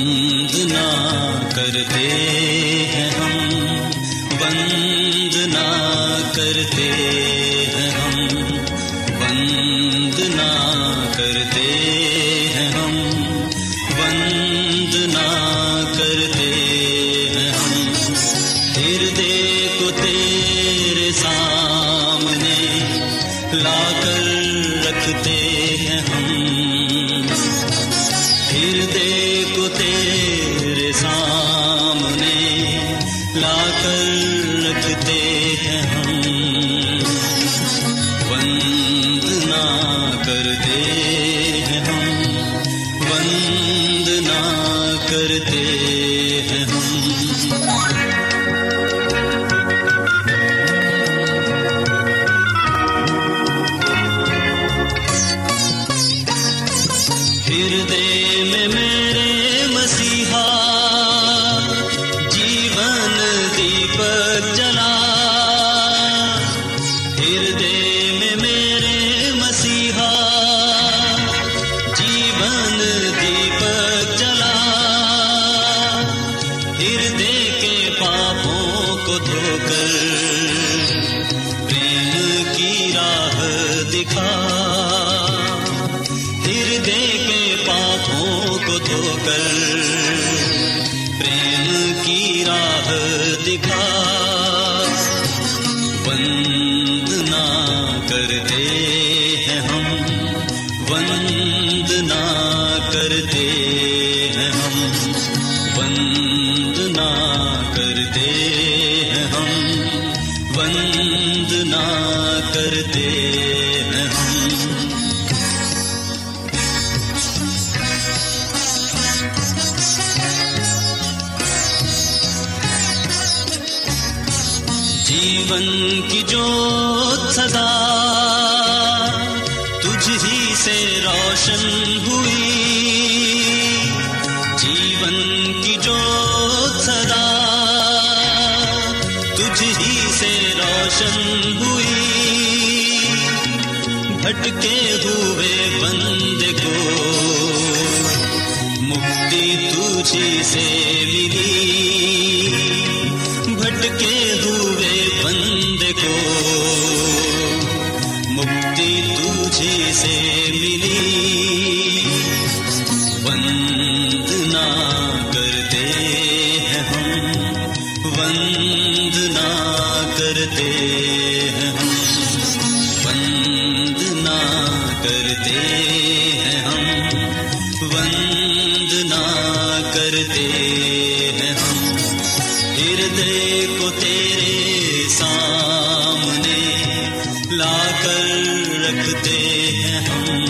وندنا کرتے ہیں ہم وندنا کرتے ہیں ہم وندنا کرتے ہیں ہم وندنا کرتے ہیں ہم۔ ہردے کو تیرے سامنے، لا کر رکھتے ہیں ہم۔ دھو کر پریم کی راہ دکھا ہردے کے پاپوں کو دھو کر پریم کی راہ دکھا جیون کی جو سدا تجھ ہی سے روشن ہوئی۔ جیون کی جو سدا تجھ ہی سے روشن ہوئی۔ بھٹکے ہوئے بند کو مکتی تجھی سے ملی۔ لا کر رکھتے ہیں ہم۔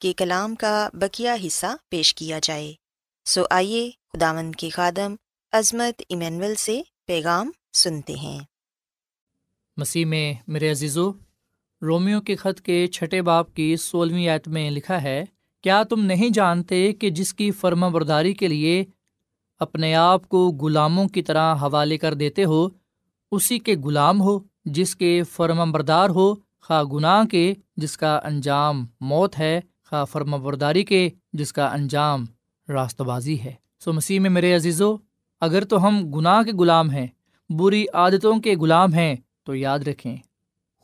کہ کلام کا بکیا حصہ پیش کیا جائے۔ سو آئیے خداون کے خادم عظمت ایمینول سے پیغام سنتے ہیں۔ مسیح میں میرے عزیزو، رومیو کے خط کے چھٹے باپ کی سولہویں آیت میں لکھا ہے، کیا تم نہیں جانتے کہ جس کی فرما برداری کے لیے اپنے آپ کو غلاموں کی طرح حوالے کر دیتے ہو، اسی کے غلام ہو جس کے فرما بردار ہو، خواہ گناہ کے، جس کا انجام موت ہے؟ خواہ فرما برداری کے جس کا انجام راست بازی ہے۔ سو مسیح میں میرے عزیزو، اگر تو ہم گناہ کے غلام ہیں، بری عادتوں کے غلام ہیں، تو یاد رکھیں،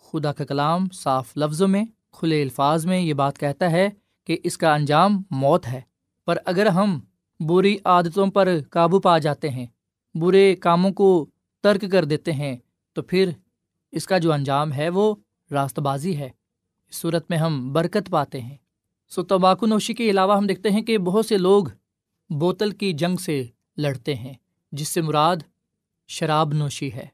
خدا کا کلام صاف لفظوں میں، کھلے الفاظ میں یہ بات کہتا ہے کہ اس کا انجام موت ہے۔ پر اگر ہم بری عادتوں پر قابو پا جاتے ہیں، برے کاموں کو ترک کر دیتے ہیں، تو پھر اس کا جو انجام ہے وہ راست بازی ہے۔ اس صورت میں ہم برکت پاتے ہیں۔ سو تمباکو نوشی کے علاوہ ہم دیکھتے ہیں کہ بہت سے لوگ بوتل کی جنگ سے لڑتے ہیں، جس سے مراد شراب نوشی ہے۔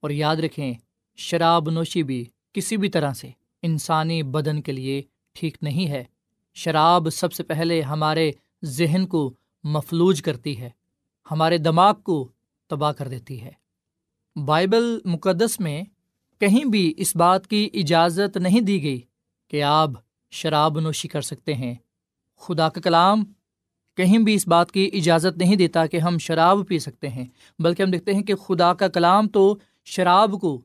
اور یاد رکھیں، شراب نوشی بھی کسی بھی طرح سے انسانی بدن کے لیے ٹھیک نہیں ہے۔ شراب سب سے پہلے ہمارے ذہن کو مفلوج کرتی ہے، ہمارے دماغ کو تباہ کر دیتی ہے۔ بائبل مقدس میں کہیں بھی اس بات کی اجازت نہیں دی گئی کہ آپ شراب نوشی کر سکتے ہیں۔ خدا کا کلام کہیں بھی اس بات کی اجازت نہیں دیتا کہ ہم شراب پی سکتے ہیں، بلکہ ہم دیکھتے ہیں کہ خدا کا کلام تو شراب کو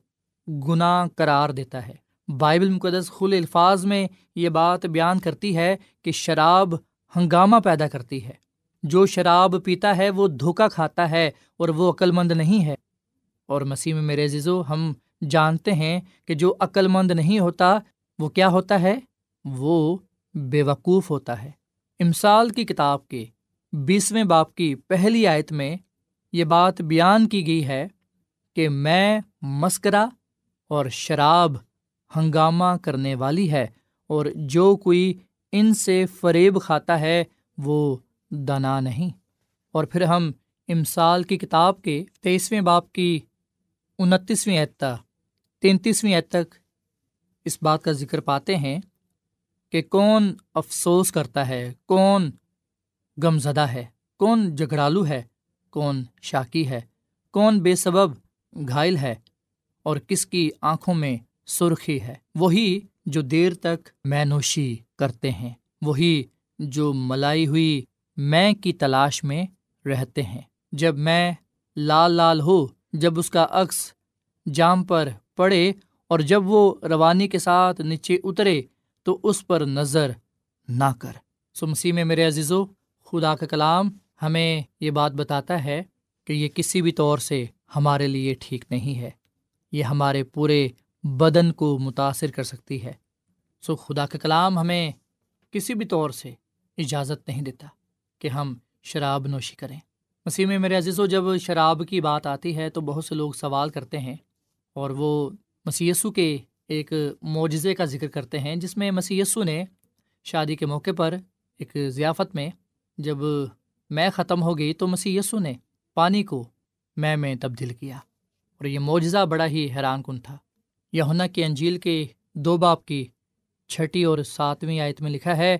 گناہ قرار دیتا ہے۔ بائبل مقدس خل الفاظ میں یہ بات بیان کرتی ہے کہ شراب ہنگامہ پیدا کرتی ہے۔ جو شراب پیتا ہے وہ دھوکا کھاتا ہے اور وہ عقل مند نہیں ہے۔ اور مسیح میں میرے عزیزو، ہم جانتے ہیں کہ جو عقل مند نہیں ہوتا وہ کیا ہوتا ہے؟ وہ بے وقوف ہوتا ہے۔ امسال کی کتاب کے بیسویں باپ کی پہلی آیت میں یہ بات بیان کی گئی ہے کہ میں مسکرا اور شراب ہنگامہ کرنے والی ہے اور جو کوئی ان سے فریب کھاتا ہے وہ دنا نہیں۔ اور پھر ہم امسال کی کتاب کے تیئیسویں باپ کی انتیسویں اعتہ تینتیسویں عید تک اس بات کا ذکر پاتے ہیں۔ کہ کون افسوس کرتا ہے، کون غم زدہ ہے، کون جگڑالو ہے، کون شاکی ہے، کون بے سبب گھائل ہے اور کس کی آنکھوں میں سرخی ہے۔ وہی جو دیر تک میں نوشی کرتے ہیں، وہی جو ملائی ہوئی میں کی تلاش میں رہتے ہیں۔ جب میں لال لال ہو جب اس کا عکس جام پر پڑے اور جب وہ روانی کے ساتھ نیچے اترے تو اس پر نظر نہ کر۔ سو مسیح میں میرے عزیزو، خدا کا کلام ہمیں یہ بات بتاتا ہے کہ یہ کسی بھی طور سے ہمارے لیے ٹھیک نہیں ہے۔ یہ ہمارے پورے بدن کو متاثر کر سکتی ہے۔ سو خدا کا کلام ہمیں کسی بھی طور سے اجازت نہیں دیتا کہ ہم شراب نوشی کریں۔ مسیح میں میرے عزیز و جب شراب کی بات آتی ہے تو بہت سے لوگ سوال کرتے ہیں اور وہ مسیسو کے ایک معجزے کا ذکر کرتے ہیں، جس میں مسیسو نے شادی کے موقع پر ایک ضیافت میں جب میں ختم ہو گئی تو مسی یسو نے پانی کو میں میں تبدیل کیا اور یہ معجزہ بڑا ہی حیران کن تھا۔ یہنا کی انجیل کے دو باپ کی چھٹی اور ساتویں آیت میں لکھا ہے،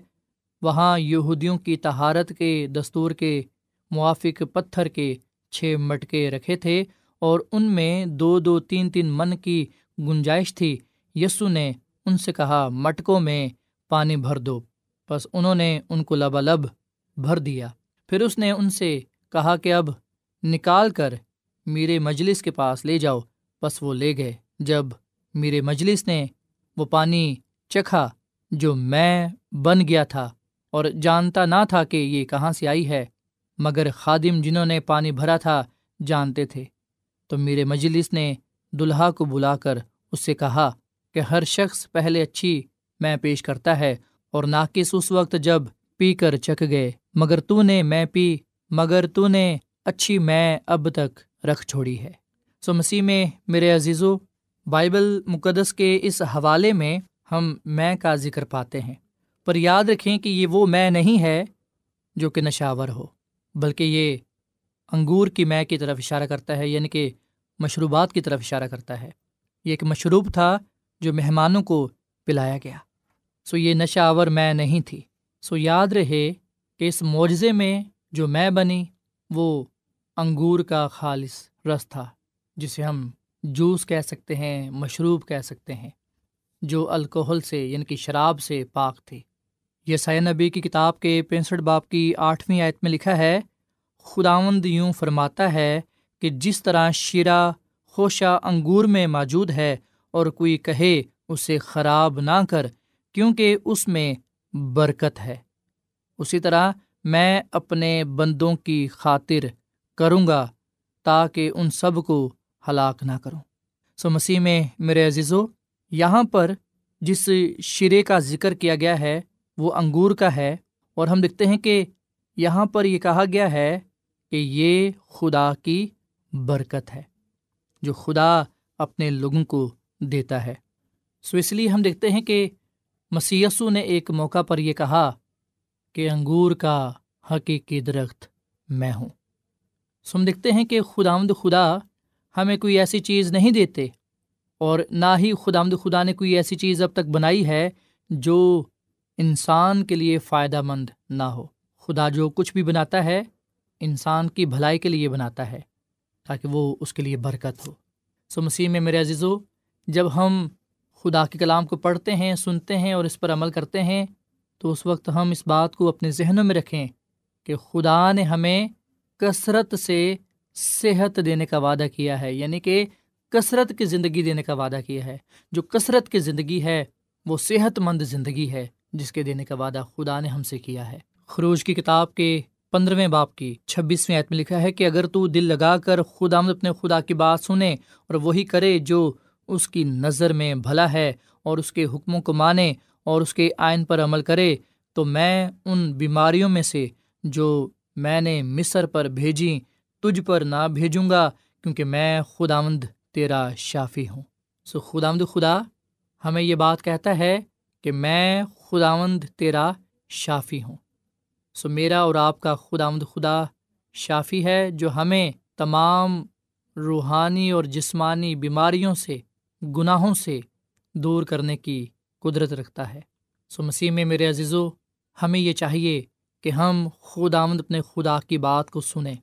وہاں یہودیوں کی تہارت کے دستور کے موافق پتھر کے چھ مٹکے رکھے تھے اور ان میں دو دو تین تین من کی گنجائش تھی۔ یسو نے ان سے کہا، مٹکوں میں پانی بھر دو۔ بس انہوں نے ان کو لبالب بھر دیا۔ پھر اس نے ان سے کہا کہ اب نکال کر میرے مجلس کے پاس لے جاؤ۔ بس وہ لے گئے۔ جب میرے مجلس نے وہ پانی چکھا جو میں بن گیا تھا اور جانتا نہ تھا کہ یہ کہاں سے آئی ہے، مگر خادم جنہوں نے پانی بھرا تھا جانتے تھے۔ تو میرے مجلس نے دلہا کو بلا کر اس سے کہا کہ ہر شخص پہلے اچھی میں پیش کرتا ہے اور ناقص اس وقت جب پی کر چک گئے، مگر تو نے میں پی، مگر تو نے اچھی میں اب تک رکھ چھوڑی ہے۔ سو مسیح میں میرے عزیز و بائبل مقدس کے اس حوالے میں ہم میں کا ذکر پاتے ہیں۔ پر یاد رکھیں کہ یہ وہ میں نہیں ہے جو کہ نشاور ہو، بلکہ یہ انگور کی میں کی طرف اشارہ کرتا ہے یعنی کہ مشروبات کی طرف اشارہ کرتا ہے۔ یہ ایک مشروب تھا جو مہمانوں کو پلایا گیا۔ سو یہ نشہ آور میں نہیں تھی۔ سو یاد رہے کہ اس معجزے میں جو میں بنی، وہ انگور کا خالص رس تھا، جسے ہم جوس کہہ سکتے ہیں، مشروب کہہ سکتے ہیں، جو الکوہل سے یعنی کہ شراب سے پاک تھی۔ یہ سیا نبی کی کتاب کے پینسٹھ باپ کی آٹھویں آیت میں لکھا ہے، خداوند یوں فرماتا ہے کہ جس طرح شیرہ خوشہ انگور میں موجود ہے اور کوئی کہے اسے خراب نہ کر، کیونکہ اس میں برکت ہے۔ اسی طرح میں اپنے بندوں کی خاطر کروں گا تاکہ ان سب کو ہلاک نہ کروں۔ سو مسیح میں میرے عزیزو، یہاں پر جس شرے کا ذکر کیا گیا ہے، وہ انگور کا ہے۔ اور ہم دیکھتے ہیں کہ یہاں پر یہ کہا گیا ہے کہ یہ خدا کی برکت ہے، جو خدا اپنے لوگوں کو دیتا ہے۔ سو اس لیے ہم دیکھتے ہیں کہ مسیسو نے ایک موقع پر یہ کہا کہ انگور کا حقیقی درخت میں ہوں۔ سم دیکھتے ہیں کہ خدامد خدا ہمیں کوئی ایسی چیز نہیں دیتے اور نہ ہی خدا آمد خدا نے کوئی ایسی چیز اب تک بنائی ہے جو انسان کے لیے فائدہ مند نہ ہو۔ خدا جو کچھ بھی بناتا ہے، انسان کی بھلائی کے لیے بناتا ہے تاکہ وہ اس کے لیے برکت ہو۔ سو مسیح میں میرے عزیز و جب ہم خدا کے کلام کو پڑھتے ہیں، سنتے ہیں اور اس پر عمل کرتے ہیں، تو اس وقت ہم اس بات کو اپنے ذہنوں میں رکھیں کہ خدا نے ہمیں کثرت سے صحت دینے کا وعدہ کیا ہے یعنی کہ کثرت کی زندگی دینے کا وعدہ کیا ہے۔ جو کثرت کی زندگی ہے، وہ صحت مند زندگی ہے، جس کے دینے کا وعدہ خدا نے ہم سے کیا ہے۔ خروج کی کتاب کے پندرہویں باپ کی چھبیسویں عید میں لکھا ہے کہ اگر تو دل لگا کر خدا اپنے خدا کی بات سنے اور وہی کرے جو اس کی نظر میں بھلا ہے اور اس کے حکموں کو مانے اور اس کے آئین پر عمل کرے، تو میں ان بیماریوں میں سے جو میں نے مصر پر بھیجی تجھ پر نہ بھیجوں گا، کیونکہ میں خداوند تیرا شافی ہوں۔ سو خداوند خدا ہمیں یہ بات کہتا ہے کہ میں خداوند تیرا شافی ہوں۔ سو میرا اور آپ کا خداوند خدا شافی ہے، جو ہمیں تمام روحانی اور جسمانی بیماریوں سے گناہوں سے دور کرنے کی قدرت رکھتا ہے۔ سو مسیح میں میرے عزیز و ہمیں یہ چاہیے کہ ہم خود آمد اپنے خدا کی بات کو سنیں۔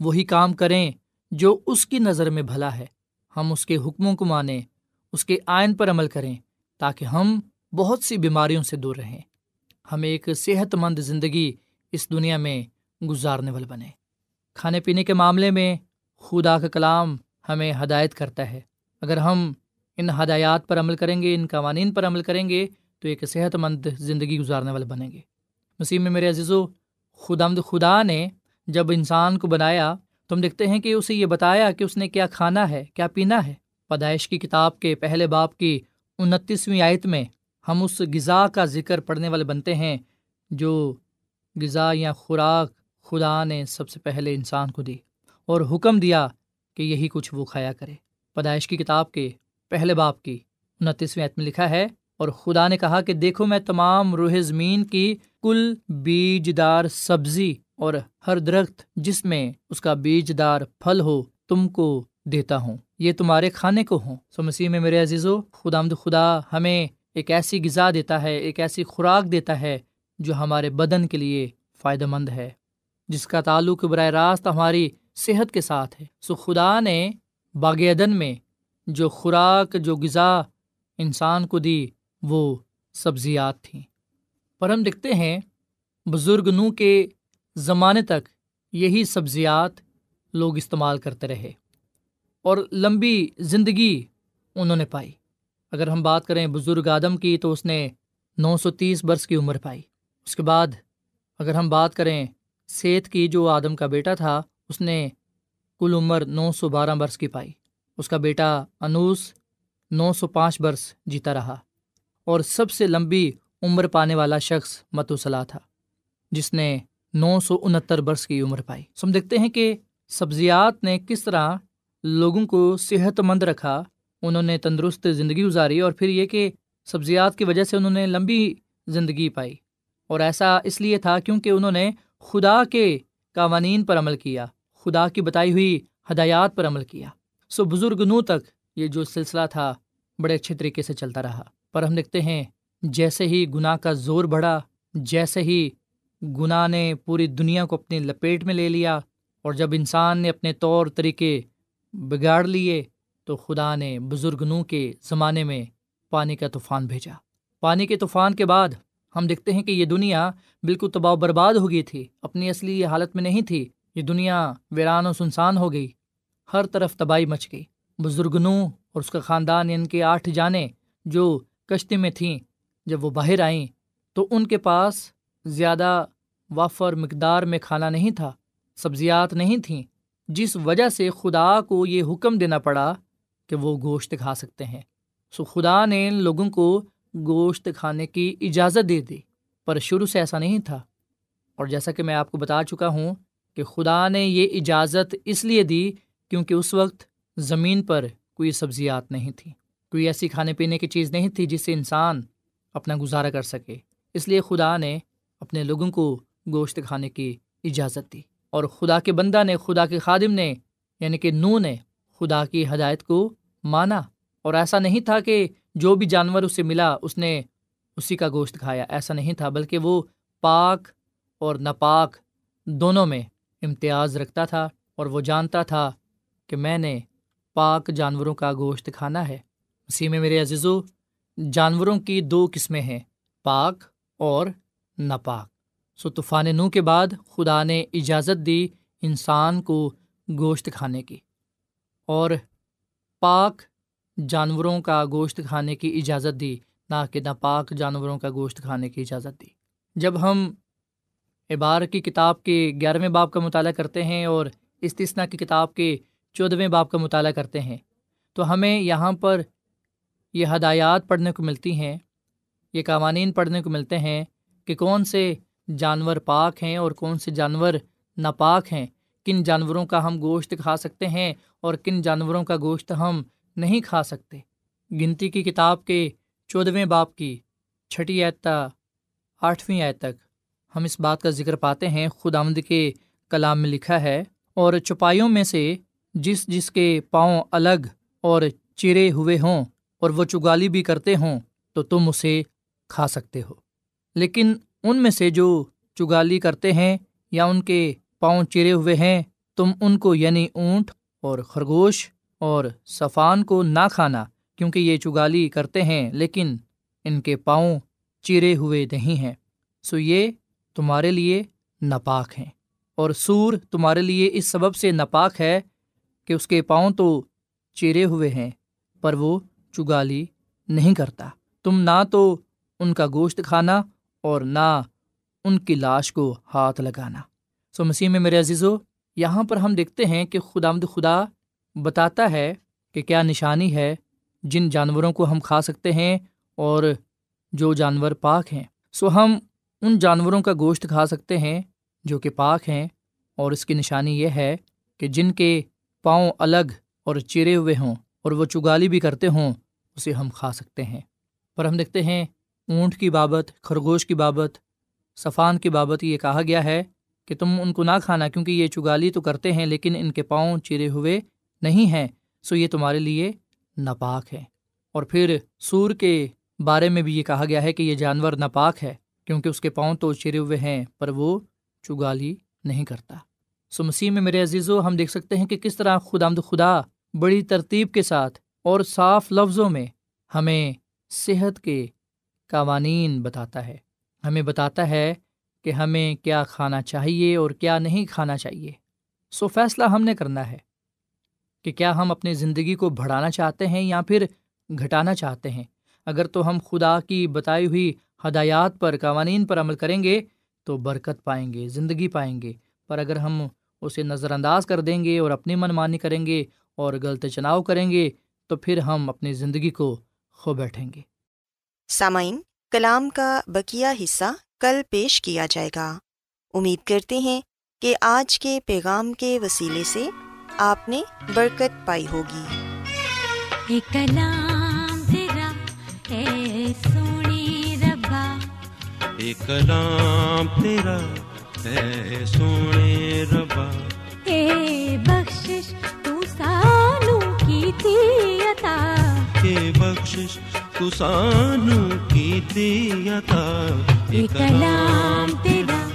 وہی کام کریں جو اس کی نظر میں بھلا ہے۔ ہم اس کے حکموں کو مانیں، اس کے آئین پر عمل کریں تاکہ ہم بہت سی بیماریوں سے دور رہیں۔ ہم ایک صحت مند زندگی اس دنیا میں گزارنے والے بنیں۔ کھانے پینے کے معاملے میں خدا کا کلام ہمیں ہدایت کرتا ہے۔ اگر ہم ان ہدایات پر عمل کریں گے، ان قوانین پر عمل کریں گے تو ایک صحت مند زندگی گزارنے والے بنیں گے۔ مسیح میں میرے عزیز و خدا مد خدا نے جب انسان کو بنایا تو ہم دیکھتے ہیں کہ اسے یہ بتایا کہ اس نے کیا کھانا ہے، کیا پینا ہے۔ پیدائش کی کتاب کے پہلے باپ کی انتیسویں آیت میں ہم اس غذا کا ذکر پڑھنے والے بنتے ہیں جو غذا یا خوراک خدا نے سب سے پہلے انسان کو دی اور حکم دیا کہ یہی کچھ وہ کھایا کرے۔ پیدائش کی کتاب کے پہلے باپ کی۔ انتیسویں عید میں لکھا ہے، اور خدا نے کہا کہ دیکھو میں تمام روح زمین کی کل بیج دار سبزی اور ہر درخت جس میں اس کا بیج دار پھل ہو تم کو دیتا ہوں۔ یہ تمہارے کھانے کو ہوں۔ سو مسیح میں میرے عزیز و خدا مد خدا ہمیں ایک ایسی غذا دیتا ہے، ایک ایسی خوراک دیتا ہے جو ہمارے بدن کے لیے فائدہ مند ہے، جس کا تعلق براہ راست ہماری صحت کے ساتھ ہے۔ سو خدا نے باغ عدن میں جو خوراک، جو غذا انسان کو دی، وہ سبزیات تھیں۔ پر ہم دیکھتے ہیں، بزرگ نو کے زمانے تک یہی سبزیات لوگ استعمال کرتے رہے اور لمبی زندگی انہوں نے پائی۔ اگر ہم بات کریں بزرگ آدم کی، تو اس نے نو سو تیس برس کی عمر پائی۔ اس کے بعد اگر ہم بات کریں سیت کی، جو آدم کا بیٹا تھا، اس نے کل عمر نو سو بارہ برس کی پائی۔ اس کا بیٹا انوس نو سو پانچ برس جیتا رہا اور سب سے لمبی عمر پانے والا شخص متوسلا تھا، جس نے نو سو انہتر برس کی عمر پائی۔ ہم دیکھتے ہیں کہ سبزیات نے کس طرح لوگوں کو صحت مند رکھا، انہوں نے تندرست زندگی گزاری اور پھر یہ کہ سبزیات کی وجہ سے انہوں نے لمبی زندگی پائی۔ اور ایسا اس لیے تھا کیونکہ انہوں نے خدا کے قوانین پر عمل کیا، خدا کی بتائی ہوئی ہدایات پر عمل کیا۔ سو بزرگ نو تک یہ جو سلسلہ تھا بڑے اچھے طریقے سے چلتا رہا۔ پر ہم دیکھتے ہیں جیسے ہی گناہ کا زور بڑھا، جیسے ہی گناہ نے پوری دنیا کو اپنی لپیٹ میں لے لیا اور جب انسان نے اپنے طور طریقے بگاڑ لیے تو خدا نے بزرگ نو کے زمانے میں پانی کا طوفان بھیجا۔ پانی کے طوفان کے بعد ہم دیکھتے ہیں کہ یہ دنیا بالکل تباہ برباد ہو گئی تھی، اپنی اصلی حالت میں نہیں تھی، یہ دنیا ویران و سنسان ہو گئی۔ ہر طرف تباہی مچ گئی۔ بزرگ نو اور اس کا خاندان یعنی ان کے آٹھ جانیں جو کشتی میں تھیں، جب وہ باہر آئیں تو ان کے پاس زیادہ وافر مقدار میں کھانا نہیں تھا، سبزیات نہیں تھیں، جس وجہ سے خدا کو یہ حکم دینا پڑا کہ وہ گوشت کھا سکتے ہیں۔ سو خدا نے ان لوگوں کو گوشت کھانے کی اجازت دے دی، پر شروع سے ایسا نہیں تھا۔ اور جیسا کہ میں آپ کو بتا چکا ہوں کہ خدا نے یہ اجازت اس لیے دی کیونکہ اس وقت زمین پر کوئی سبزیات نہیں تھیں کوئی ایسی کھانے پینے کی چیز نہیں تھی جس سے انسان اپنا گزارا کر سکے۔ اس لیے خدا نے اپنے لوگوں کو گوشت کھانے کی اجازت دی اور خدا کے بندہ نے، خدا کے خادم نے یعنی کہ نو نے خدا کی ہدایت کو مانا۔ اور ایسا نہیں تھا کہ جو بھی جانور اسے ملا، اس نے اسی کا گوشت کھایا۔ ایسا نہیں تھا، بلکہ وہ پاک اور ناپاک دونوں میں امتیاز رکھتا تھا اور وہ جانتا تھا کہ میں نے پاک جانوروں کا گوشت کھانا ہے۔ اسی میں میرے عزیزو، جانوروں کی دو قسمیں ہیں، پاک اور ناپاک۔ سو طوفان نو کے بعد خدا نے اجازت دی انسان کو گوشت کھانے کی۔ اور پاک جانوروں کا گوشت کھانے کی اجازت دی، نہ کہ ناپاک جانوروں کا گوشت کھانے کی اجازت دی۔ جب ہم ابار کی کتاب کے گیارہویں باپ کا مطالعہ کرتے ہیں اور استثنا کی کتاب کے چودھویں باپ کا مطالعہ کرتے ہیں۔ تو ہمیں یہاں پر یہ ہدایات پڑھنے کو ملتی ہیں، یہ قوانین پڑھنے کو ملتے ہیں کہ کون سے جانور پاک ہیں اور کون سے جانور ناپاک ہیں۔ کن جانوروں کا ہم گوشت کھا سکتے ہیں اور کن جانوروں کا گوشت ہم نہیں کھا سکتے۔ گنتی کی کتاب کے چودھویں باپ کی چھٹی ایتا آٹھویں آیت تک ہم اس بات کا ذکر پاتے ہیں۔ خود آمد کے کلام میں لکھا ہے، اور چپائیوں میں سے جس جس کے پاؤں الگ اور چرے ہوئے ہوں اور وہ چگالی بھی کرتے ہوں تو تم اسے کھا سکتے ہو۔ لیکن ان میں سے جو چگالی کرتے ہیں یا ان کے پاؤں چرے ہوئے ہیں، تم ان کو یعنی اونٹ اور خرگوش اور صفان کو نہ کھانا کیونکہ یہ چگالی کرتے ہیں، لیکن ان کے پاؤں چیرے ہوئے نہیں ہیں۔ سو یہ تمہارے لیے ناپاک ہیں اور سور تمہارے لیے اس سبب سے ناپاک ہے کہ اس کے پاؤں تو چیرے ہوئے ہیں، پر وہ چگالی نہیں کرتا۔ تم نہ تو ان کا گوشت کھانا اور نہ ان کی لاش کو ہاتھ لگانا۔ سو مسیح میں میرے عزیزو، یہاں پر ہم دیکھتے ہیں کہ خدا مد خدا بتاتا ہے کہ کیا نشانی ہے جن جانوروں کو ہم کھا سکتے ہیں اور جو جانور پاک ہیں۔ سو ہم ان جانوروں کا گوشت کھا سکتے ہیں جو کہ پاک ہیں، اور اس کی نشانی یہ ہے کہ جن کے پاؤں الگ اور چیرے ہوئے ہوں اور وہ چگالی بھی کرتے ہوں، اسے ہم کھا سکتے ہیں۔ پر ہم دیکھتے ہیں، اونٹ کی بابت، خرگوش کی بابت، صفان کی بابت یہ کہا گیا ہے کہ تم ان کو نہ کھانا کیونکہ یہ چگالی تو کرتے ہیں لیکن ان کے پاؤں چیرے ہوئے نہیں ہیں، سو یہ تمہارے لیے ناپاک ہے۔ اور پھر سور کے بارے میں بھی یہ کہا گیا ہے کہ یہ جانور ناپاک ہے کیونکہ اس کے پاؤں تو چرے ہوئے ہیں، پر وہ چگالی نہیں کرتا۔ سو مسیح میں میرے عزیز و ہم دیکھ سکتے ہیں کہ کس طرح خدا آمد خدا بڑی ترتیب کے ساتھ اور صاف لفظوں میں ہمیں صحت کے قوانین بتاتا ہے۔ ہمیں بتاتا ہے کہ ہمیں کیا کھانا چاہیے اور کیا نہیں کھانا چاہیے۔ سو فیصلہ ہم نے کرنا ہے کہ کیا ہم اپنی زندگی کو بڑھانا چاہتے ہیں یا پھر گھٹانا چاہتے ہیں۔ اگر تو ہم خدا کی بتائی ہوئی ہدایات پر، قوانین پر عمل کریں گے تو برکت پائیں گے، زندگی پائیں گے۔ پر اگر ہم اسے نظر انداز کر دیں گے اور اپنی من مانی کریں گے اور غلط چناؤ کریں گے تو پھر ہم اپنی زندگی کو کھو بیٹھیں گے۔ سامعین کلام کا بکیا حصہ کل پیش کیا جائے گا۔ امید کرتے ہیں کہ آج کے پیغام کے وسیلے سے آپ نے برکت پائی ہوگی۔ ایک کلام تیرا اے سونی ربا۔ ایک کلام تیرا اے سونے ربا اے بخشش تو سانو کی تھی عطا۔ کے بخشش تو سانو کی دیتا ایک کلام تیرا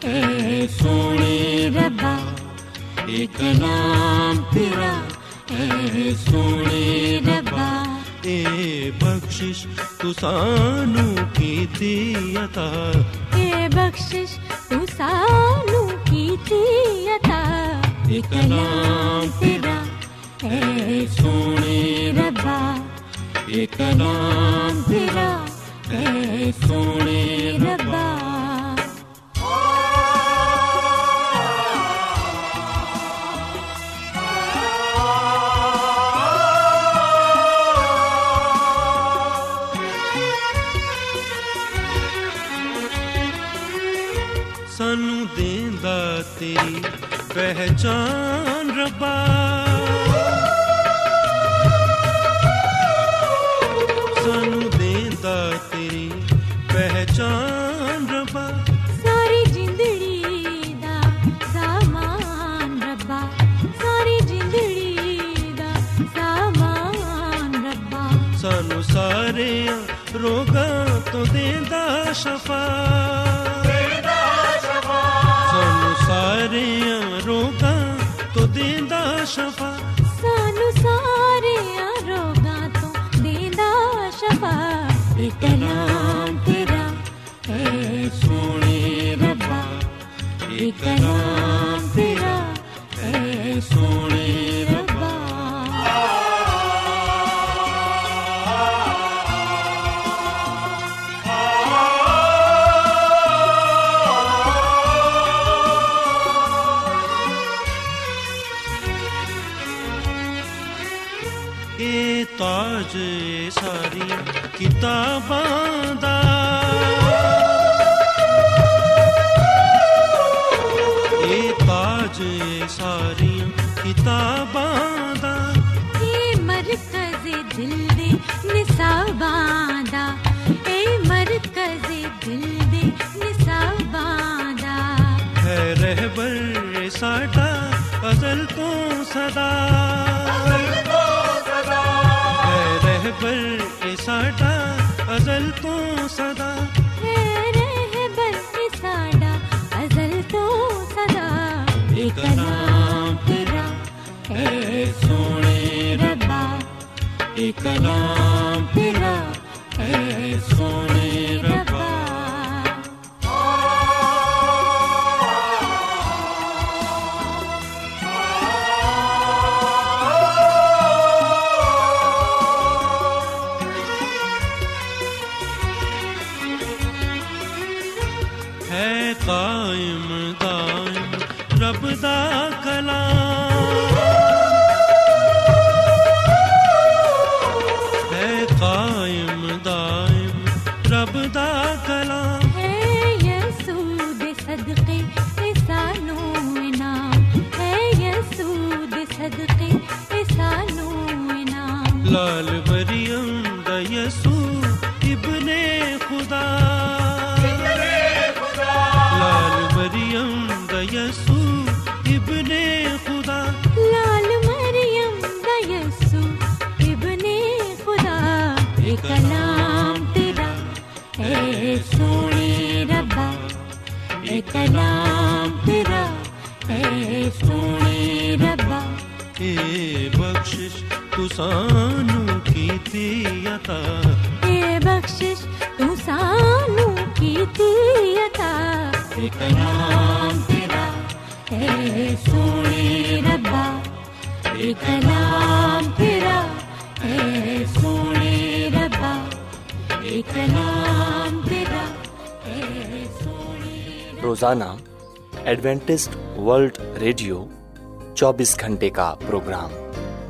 اے سونے ربا ایک کلام تیرا اے سونے ربا اے بخشش تو سانو کی اے بخشش تو سانو کی عطا ایک کلام تیرا اے سونے ربا ایک کلام تیرا اے سونے ربا۔ ایک تیرا اے سونے ربا اے تاج ساری کتاباں رہبر اے ساڈا ازل تو رہبر اے ساڈا ازل تو صدا۔ اے کلام تیرا اے سونے ربا۔ اے کلام تیرا اے سونے لال مریم ابن خدا۔ لال مریم دا یسوع ابن خدا۔ لال مریم دا یسو ابن خدا۔ اے کلام تیرا اے سونے ربا اے کلام بخشش تو سانو کیتی عطا اے بخشش تو سانو کیتی عطا اے کلام تیرا۔ اے سونے ربا۔ اے کلام تیرا۔ اے سونے ربا۔ اے کلام تیرا۔ اے سونے روزانہ ایڈوینٹسٹ ورلڈ ریڈیو چوبیس گھنٹے کا پروگرام۔